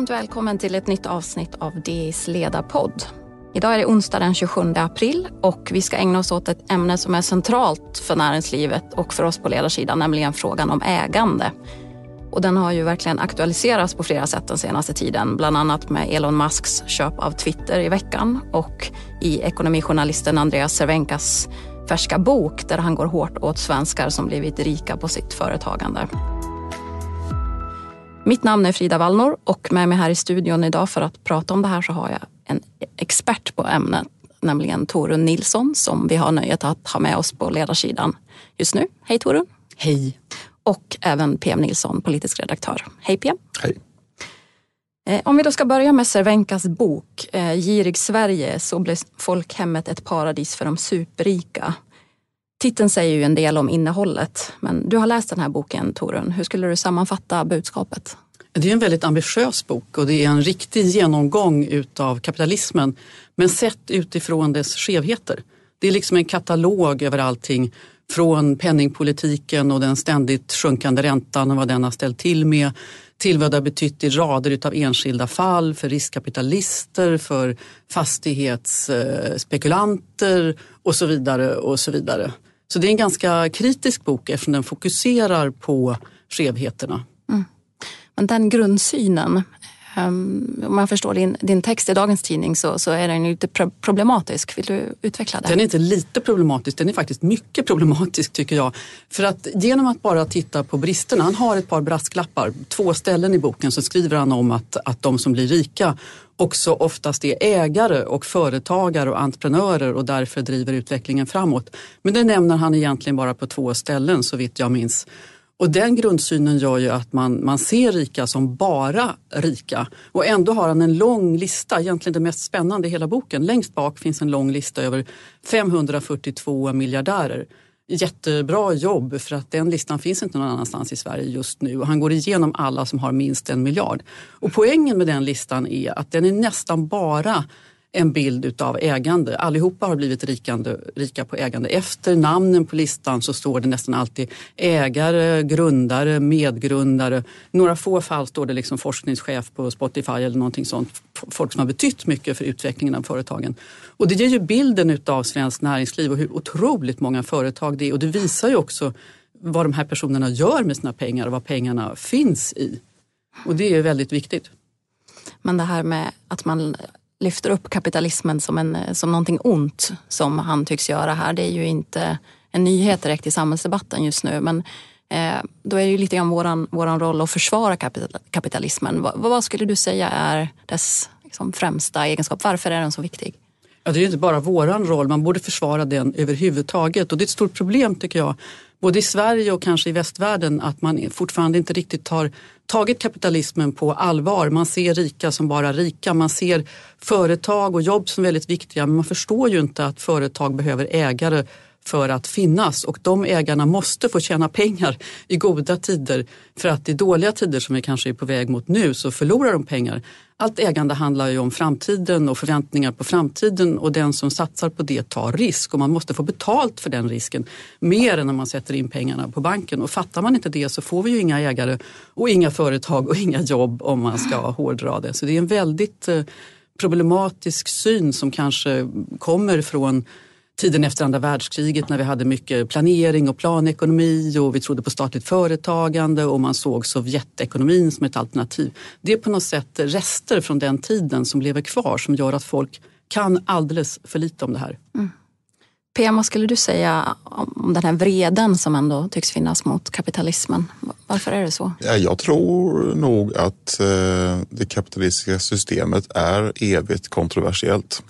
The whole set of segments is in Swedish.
varmt välkommen till ett nytt avsnitt av DIs ledarpodd. Idag är det onsdag den 27 april och vi ska ägna oss åt ett ämne som är centralt för näringslivet och för oss på ledarsidan, nämligen frågan om ägande. Och den har ju verkligen aktualiserats på flera sätt den senaste tiden, bland annat med Elon Musks köp av Twitter i veckan och i ekonomijournalisten Andreas Cervenkas färska bok där han går hårt åt svenskar som blivit rika på sitt företagande. Mitt namn är Frida Wallnor och med mig här i studion idag för att prata om det här så har jag en expert på ämnet, nämligen Torun Nilsson som vi har nöjet att ha med oss på ledarsidan just nu. Hej Torun! Hej! Och även PM Nilsson, politisk redaktör. Hej PM! Hej! Eh, om vi då ska börja med Cervenkas bok eh, Girig Sverige så blev folkhemmet ett paradis för de superrika. Titeln säger ju en del om innehållet, men du har läst den här boken Torun. Hur skulle du sammanfatta budskapet? Det är en väldigt ambitiös bok och det är en riktig genomgång utav kapitalismen men sett utifrån dess skevheter. Det är liksom en katalog över allting från penningpolitiken och den ständigt sjunkande räntan och vad den har ställt till med till vad det har betytt i rader utav enskilda fall för riskkapitalister, för fastighetsspekulanter och så vidare. och Så vidare. Så det är en ganska kritisk bok eftersom den fokuserar på skevheterna. Mm. Men den grundsynen, um, om jag förstår din, din text i dagens tidning så, så är den lite problematisk. Vill du utveckla det? Den är inte lite problematisk, den är faktiskt mycket problematisk tycker jag. För att genom att bara titta på bristerna, han har ett par brasklappar, två ställen i boken så skriver han om att, att de som blir rika också oftast är ägare och företagare och entreprenörer och därför driver utvecklingen framåt. Men det nämner han egentligen bara på två ställen så vitt jag minns. Och den grundsynen gör ju att man, man ser rika som bara rika. Och ändå har han en lång lista, egentligen det mest spännande i hela boken. Längst bak finns en lång lista över 542 miljardärer jättebra jobb för att den listan finns inte någon annanstans i Sverige just nu. Och han går igenom alla som har minst en miljard. Och poängen med den listan är att den är nästan bara en bild utav ägande. Allihopa har blivit rikande, rika på ägande. Efter namnen på listan så står det nästan alltid ägare, grundare, medgrundare. I några få fall står det liksom forskningschef på Spotify eller någonting sånt. Folk som har betytt mycket för utvecklingen av företagen. Och det ger ju bilden utav svenskt näringsliv och hur otroligt många företag det är. Och det visar ju också vad de här personerna gör med sina pengar och vad pengarna finns i. Och det är väldigt viktigt. Men det här med att man lyfter upp kapitalismen som, en, eh, som någonting ont som han tycks göra här. Det är ju inte en nyhet direkt i samhällsdebatten just nu. Men eh, då är det ju lite grann våran, våran roll att försvara kapitalismen. Vad, vad skulle du säga är dess liksom, främsta egenskap? Varför är den så viktig? Ja, det är inte bara våran roll, man borde försvara den överhuvudtaget. Och det är ett stort problem tycker jag både i Sverige och kanske i västvärlden att man fortfarande inte riktigt har tagit kapitalismen på allvar. Man ser rika som bara rika. Man ser företag och jobb som väldigt viktiga men man förstår ju inte att företag behöver ägare för att finnas och de ägarna måste få tjäna pengar i goda tider för att i dåliga tider som vi kanske är på väg mot nu så förlorar de pengar. Allt ägande handlar ju om framtiden och förväntningar på framtiden och den som satsar på det tar risk och man måste få betalt för den risken mer än när man sätter in pengarna på banken. Och fattar man inte det så får vi ju inga ägare och inga företag och inga jobb om man ska hårdra det. Så det är en väldigt eh, problematisk syn som kanske kommer från tiden efter andra världskriget när vi hade mycket planering och planekonomi och vi trodde på statligt företagande och man såg Sovjetekonomin som ett alternativ. Det är på något sätt rester från den tiden som lever kvar som gör att folk kan alldeles för lite om det här. Mm. PM, vad skulle du säga om den här vreden som ändå tycks finnas mot kapitalismen? Varför är det så? Jag tror nog att eh, det kapitalistiska systemet är evigt kontroversiellt.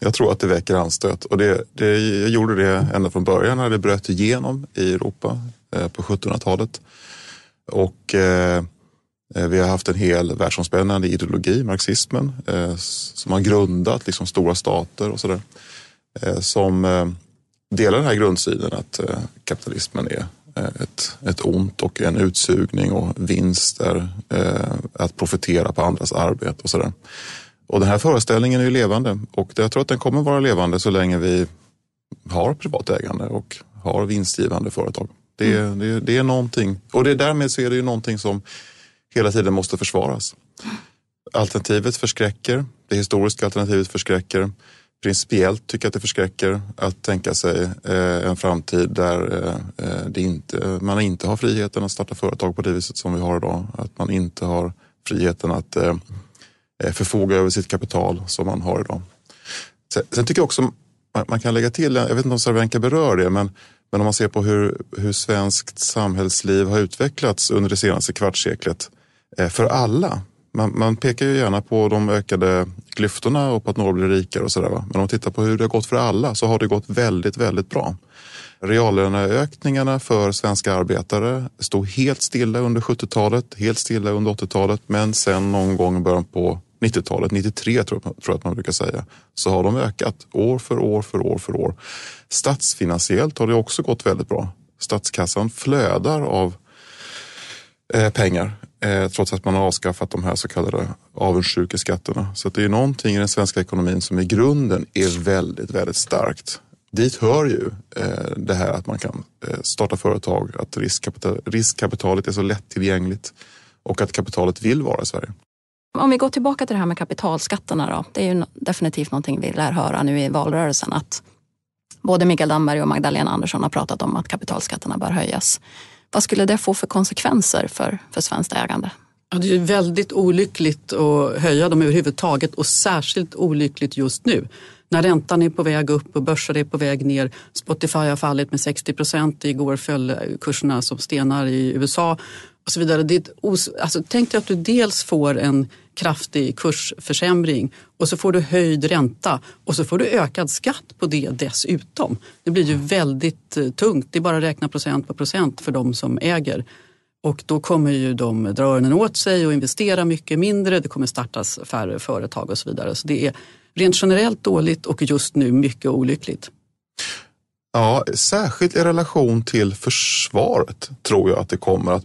Jag tror att det väcker anstöt och det, det, jag gjorde det ända från början när det bröt igenom i Europa eh, på 1700-talet. Och eh, vi har haft en hel världsomspännande ideologi, marxismen, som har grundat liksom stora stater och sådär. Som delar den här grundsynen att eh, kapitalismen är eh, ett, ett ont och en utsugning och vinster, eh, att profitera på andras arbete och sådär. Och den här föreställningen är ju levande och jag tror att den kommer vara levande så länge vi har privat ägande och har vinstgivande företag. Det, mm. det, det är någonting och det, därmed så är det ju någonting som hela tiden måste försvaras. Alternativet förskräcker. Det historiska alternativet förskräcker. Principiellt tycker jag att det förskräcker att tänka sig eh, en framtid där eh, eh, det inte, man inte har friheten att starta företag på det viset som vi har idag. Att man inte har friheten att eh, eh, förfoga över sitt kapital som man har idag. Sen, tycker jag också man kan lägga till, jag vet inte om Cervenka berör det, men, men om man ser på hur, hur svenskt samhällsliv har utvecklats under det senaste kvartsseklet för alla man, man, pekar ju gärna på de ökade klyftorna och på att några blir rikare och sådär. Men om man tittar på hur det har gått för alla så har det gått väldigt, väldigt bra. Reallöneökningarna för svenska arbetare stod helt stilla under 70-talet, helt stilla under 80-talet, men sen någon gång i början på 90-talet, 93 tror jag, tror att man brukar säga, så har de ökat år för år för år för år. Statsfinansiellt har det också gått väldigt bra. Statskassan flödar av eh, pengar eh, trots att man har avskaffat de här så kallade avundsjukeskatterna. Så det är någonting i den svenska ekonomin som i grunden är väldigt, väldigt starkt. Dit hör ju eh, det här att man kan eh, starta företag, att riskkapital, riskkapitalet är så lättillgängligt och att kapitalet vill vara i Sverige. Om vi går tillbaka till det här med kapitalskatterna då. Det är ju definitivt någonting vi lär höra nu i valrörelsen att både Mikael Damberg och Magdalena Andersson har pratat om att kapitalskatterna bör höjas. Vad skulle det få för konsekvenser för, för svenskt ägande? Ja, det är väldigt olyckligt att höja dem överhuvudtaget och särskilt olyckligt just nu. När räntan är på väg upp och börser är på väg ner. Spotify har fallit med 60 procent. Igår föll kurserna som stenar i USA och så vidare. Det är os- alltså, tänk dig att du dels får en kraftig kursförsämring och så får du höjd ränta och så får du ökad skatt på det dessutom. Det blir ju väldigt eh, tungt. Det är bara att räkna procent på procent för de som äger. Och då kommer ju de dra öronen åt sig och investera mycket mindre. Det kommer startas färre företag och så vidare. Så det är rent generellt dåligt och just nu mycket olyckligt. Ja, särskilt i relation till försvaret tror jag att det kommer att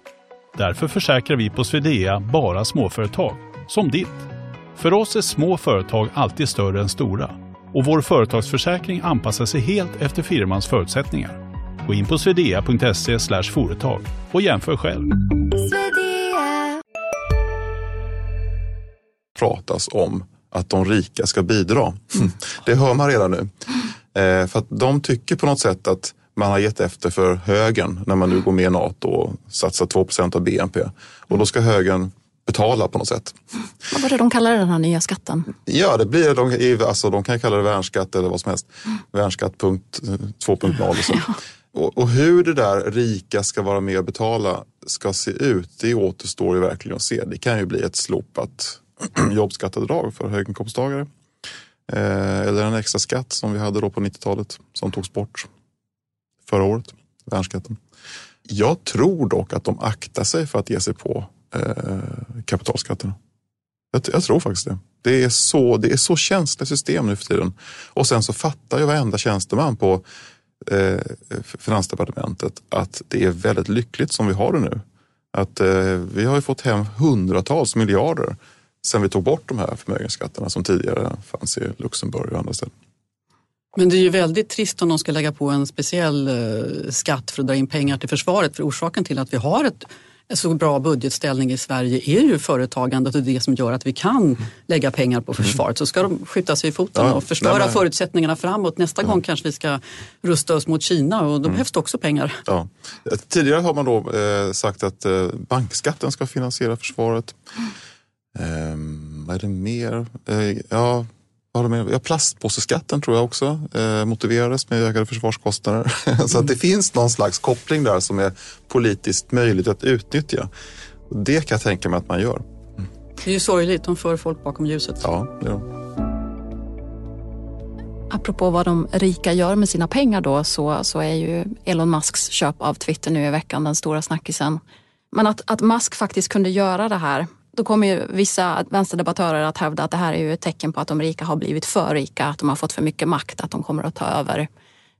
Därför försäkrar vi på Swedea bara småföretag, som ditt. För oss är små företag alltid större än stora och vår företagsförsäkring anpassar sig helt efter firmans förutsättningar. Gå in på swedea.se företag och jämför själv. pratas om att de rika ska bidra. Det hör man redan nu. Eh, för att de tycker på något sätt att man har gett efter för högern när man nu går med i NATO och satsar 2% av BNP. Och då ska högern betala på något sätt. Vad var det de kallade den här nya skatten? Ja, det blir, de, alltså, de kan kalla det värnskatt eller vad som helst. Värnskatt 2.0 och så. Och, och hur det där rika ska vara med och betala ska se ut, det återstår ju verkligen att se. Det kan ju bli ett slopat jobbskatteavdrag för höginkomsttagare. Eh, eller en extra skatt som vi hade då på 90-talet som togs bort förra året, värnskatten. Jag tror dock att de aktar sig för att ge sig på eh, kapitalskatterna. Jag, jag, tror faktiskt det. Det är, så, det är så känsliga system nu för tiden. Och sen så fattar ju varenda tjänsteman på eh, Finansdepartementet att det är väldigt lyckligt som vi har det nu. Att eh, vi har ju fått hem hundratals miljarder sen vi tog bort de här förmögenhetsskatterna som tidigare fanns i Luxemburg och andra ställen. Men det är ju väldigt trist om de ska lägga på en speciell eh, skatt för att dra in pengar till försvaret. För orsaken till att vi har ett så bra budgetställning i Sverige är ju företagandet och det som gör att vi kan lägga pengar på försvaret. Så ska de skjuta sig i foten ja, och förstöra nej, förutsättningarna framåt. Nästa ja. gång kanske vi ska rusta oss mot Kina och då mm. behövs det också pengar. Ja. Tidigare har man då eh, sagt att eh, bankskatten ska finansiera försvaret. Mm. vad är det mer? Ja, Ja, plastpåseskatten tror jag också eh, motiverades med ökade försvarskostnader. så att det finns någon slags koppling där som är politiskt möjligt att utnyttja. Det kan jag tänka mig att man gör. Mm. Det är ju sorgligt, de för folk bakom ljuset. Ja, det de. Apropå vad de rika gör med sina pengar då så, så är ju Elon Musks köp av Twitter nu i veckan den stora snackisen. Men att, att Musk faktiskt kunde göra det här då kommer ju vissa vänsterdebattörer att hävda att det här är ju ett tecken på att de rika har blivit för rika, att de har fått för mycket makt, att de kommer att ta över.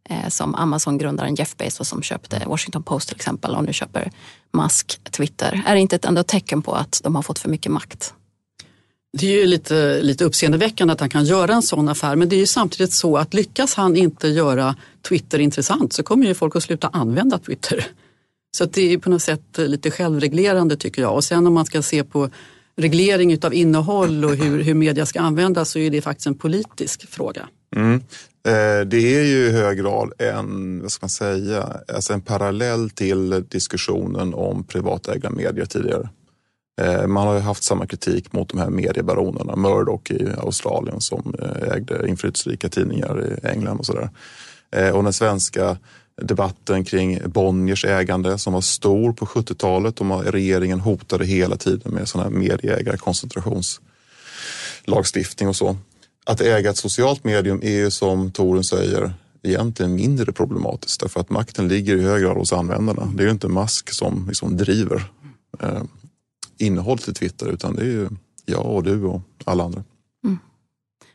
Eh, som Amazon-grundaren Jeff Bezos som köpte Washington Post till exempel och nu köper Musk Twitter. Är det inte ett ändå tecken på att de har fått för mycket makt? Det är ju lite, lite uppseendeväckande att han kan göra en sån affär men det är ju samtidigt så att lyckas han inte göra Twitter intressant så kommer ju folk att sluta använda Twitter. Så det är på något sätt lite självreglerande tycker jag. Och sen om man ska se på reglering av innehåll och hur, hur media ska användas så är det faktiskt en politisk fråga. Mm. Eh, det är ju i hög grad en, vad ska man säga, alltså en parallell till diskussionen om privatägda medier tidigare. Eh, man har ju haft samma kritik mot de här mediebaronerna, Murdoch i Australien som eh, ägde inflytelserika tidningar i England och sådär. Och den svenska debatten kring Bonniers ägande som var stor på 70-talet och regeringen hotade hela tiden med sådana här medieägarkoncentrationslagstiftning och så. Att äga ett socialt medium är ju som Torun säger egentligen mindre problematiskt därför att makten ligger i hög grad hos användarna. Det är ju inte Musk som liksom driver eh, innehållet i Twitter utan det är ju jag och du och alla andra. Mm.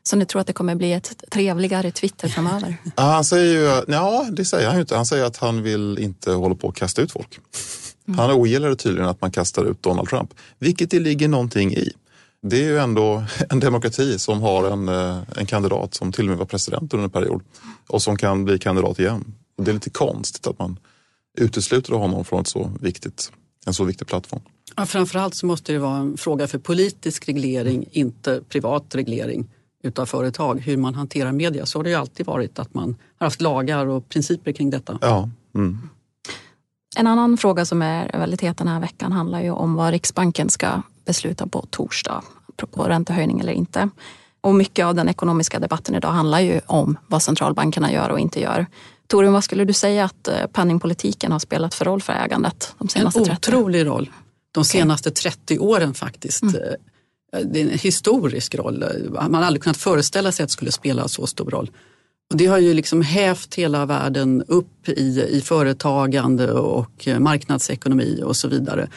Så ni tror att det kommer bli ett trevligare Twitter framöver? han säger ju, ja det säger han ju inte. Han säger att han vill inte hålla på att kasta ut folk. Mm. Han ogillar tydligen att man kastar ut Donald Trump, vilket det ligger någonting i. Det är ju ändå en demokrati som har en, eh, en kandidat som till och med var president under en period och som kan bli kandidat igen. Det är lite konstigt att man utesluter honom från ett så viktigt, en så viktig plattform. Ja, framförallt så måste det vara en fråga för politisk reglering, inte privat reglering utav företag, hur man hanterar media. Så har det ju alltid varit att man har haft lagar och principer kring detta. Ja. Mm. En annan fråga som är väldigt het den här veckan handlar ju om vad Riksbanken ska besluta på torsdag, apropå räntehöjning eller inte. Och mycket av den ekonomiska debatten idag handlar ju om vad centralbankerna gör och inte gör. Torun, vad skulle du säga att eh, penningpolitiken har spelat för roll för ägandet de senaste 30 En otrolig roll de senaste 30 åren faktiskt. Mm. Eh, det är en historisk roll. Man har aldrig kunnat föreställa sig att det skulle spela så stor roll. Och det har ju liksom hävt hela världen upp i, i företagande och marknadsekonomi och så vidare.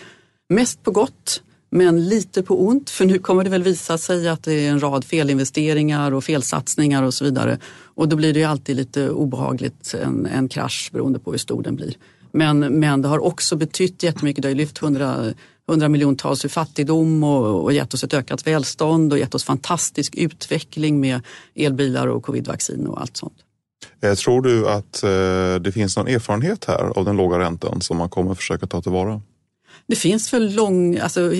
Mest på gott, men lite på ont för nu kommer det väl visa sig att det är en rad felinvesteringar och felsatsningar och så vidare. Och då blir det ju alltid lite obehagligt, en, en krasch beroende på hur stor den blir. Men, men det har också betytt jättemycket. Det har ju lyft 100, 100 miljontals ur fattigdom och, och gett oss ett ökat välstånd och gett oss fantastisk utveckling med elbilar och covidvaccin och allt sånt. Eh, tror du att eh, det finns någon erfarenhet här av den låga räntan som man kommer försöka ta tillvara? Det finns för lång, alltså,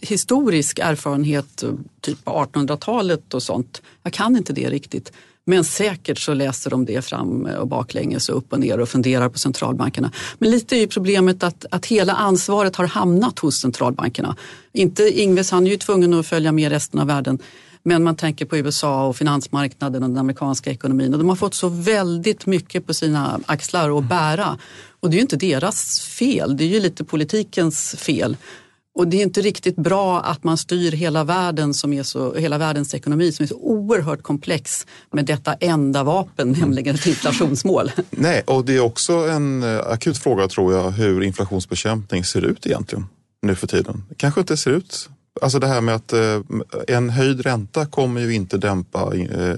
historisk erfarenhet, typ på 1800-talet och sånt. Jag kan inte det riktigt. Men säkert så läser de det fram eh, och baklänges och upp och ner och funderar på centralbankerna. Men lite är ju problemet att, att hela ansvaret har hamnat hos centralbankerna. Inte Ingves, han är ju tvungen att följa med resten av världen. Men man tänker på USA och finansmarknaden och den amerikanska ekonomin och de har fått så väldigt mycket på sina axlar att bära. Och det är ju inte deras fel, det är ju lite politikens fel. Och det är inte riktigt bra att man styr hela världen som är så, hela världens ekonomi som är så oerhört komplex med detta enda vapen, mm. nämligen ett inflationsmål. Nej, och det är också en eh, akut fråga tror jag hur inflationsbekämpning ser ut egentligen nu för tiden. Det kanske inte ser ut Alltså det här med att eh, en höjd ränta kommer ju inte dämpa eh,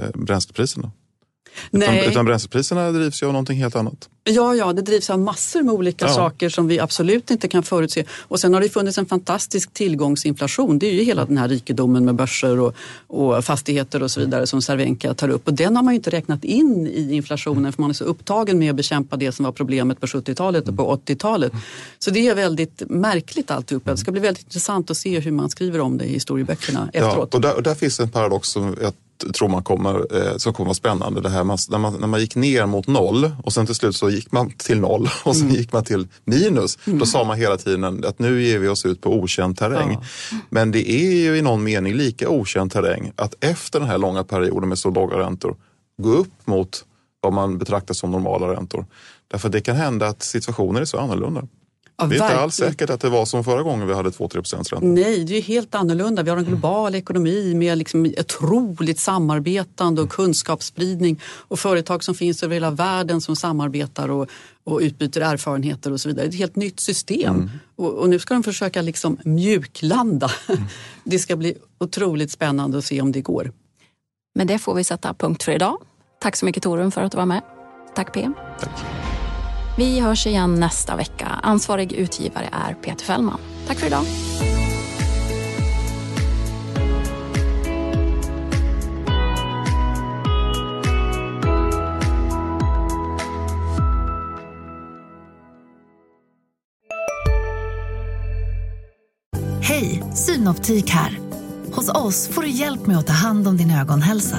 bränslepriserna. Nej. Utan, utan bränslepriserna drivs ju av någonting helt annat. Ja, ja, det drivs av massor med olika ja. saker som vi absolut inte kan förutse. Och sen har det funnits en fantastisk tillgångsinflation. Det är ju hela den här rikedomen med börser och, och fastigheter och så vidare som Cervenka tar upp. Och den har man ju inte räknat in i inflationen för man är så upptagen med att bekämpa det som var problemet på 70-talet och på 80-talet. Så det är väldigt märkligt alltihopa. Det ska bli väldigt intressant att se hur man skriver om det i historieböckerna efteråt. Ja, och där, och där finns en paradox som jag tror man kommer, eh, som kommer vara spännande. Det här man, när, man, när man gick ner mot noll och sen till slut så gick man till noll och sen mm. gick man till minus. Mm. Då sa man hela tiden att nu ger vi oss ut på okänd terräng. Ja. Men det är ju i någon mening lika okänd terräng att efter den här långa perioden med så låga räntor gå upp mot vad man betraktar som normala räntor. Därför det kan hända att situationen är så annorlunda. Ja, det är inte verkligen. alls säkert att det var som förra gången vi hade 2-3 ränta. Nej, det är helt annorlunda. Vi har en global ekonomi med liksom otroligt samarbetande och kunskapsspridning och företag som finns över hela världen som samarbetar och, och utbyter erfarenheter och så vidare. Det är ett helt nytt system och, och nu ska de försöka liksom mjuklanda. Det ska bli otroligt spännande att se om det går. Men det får vi sätta punkt för idag. Tack så mycket Torun för att du var med. Tack PM. Tack. Vi hörs igen nästa vecka. Ansvarig utgivare är Peter Fällman. Tack för idag. Hej, Synoptik här. Hos oss får du hjälp med att ta hand om din ögonhälsa.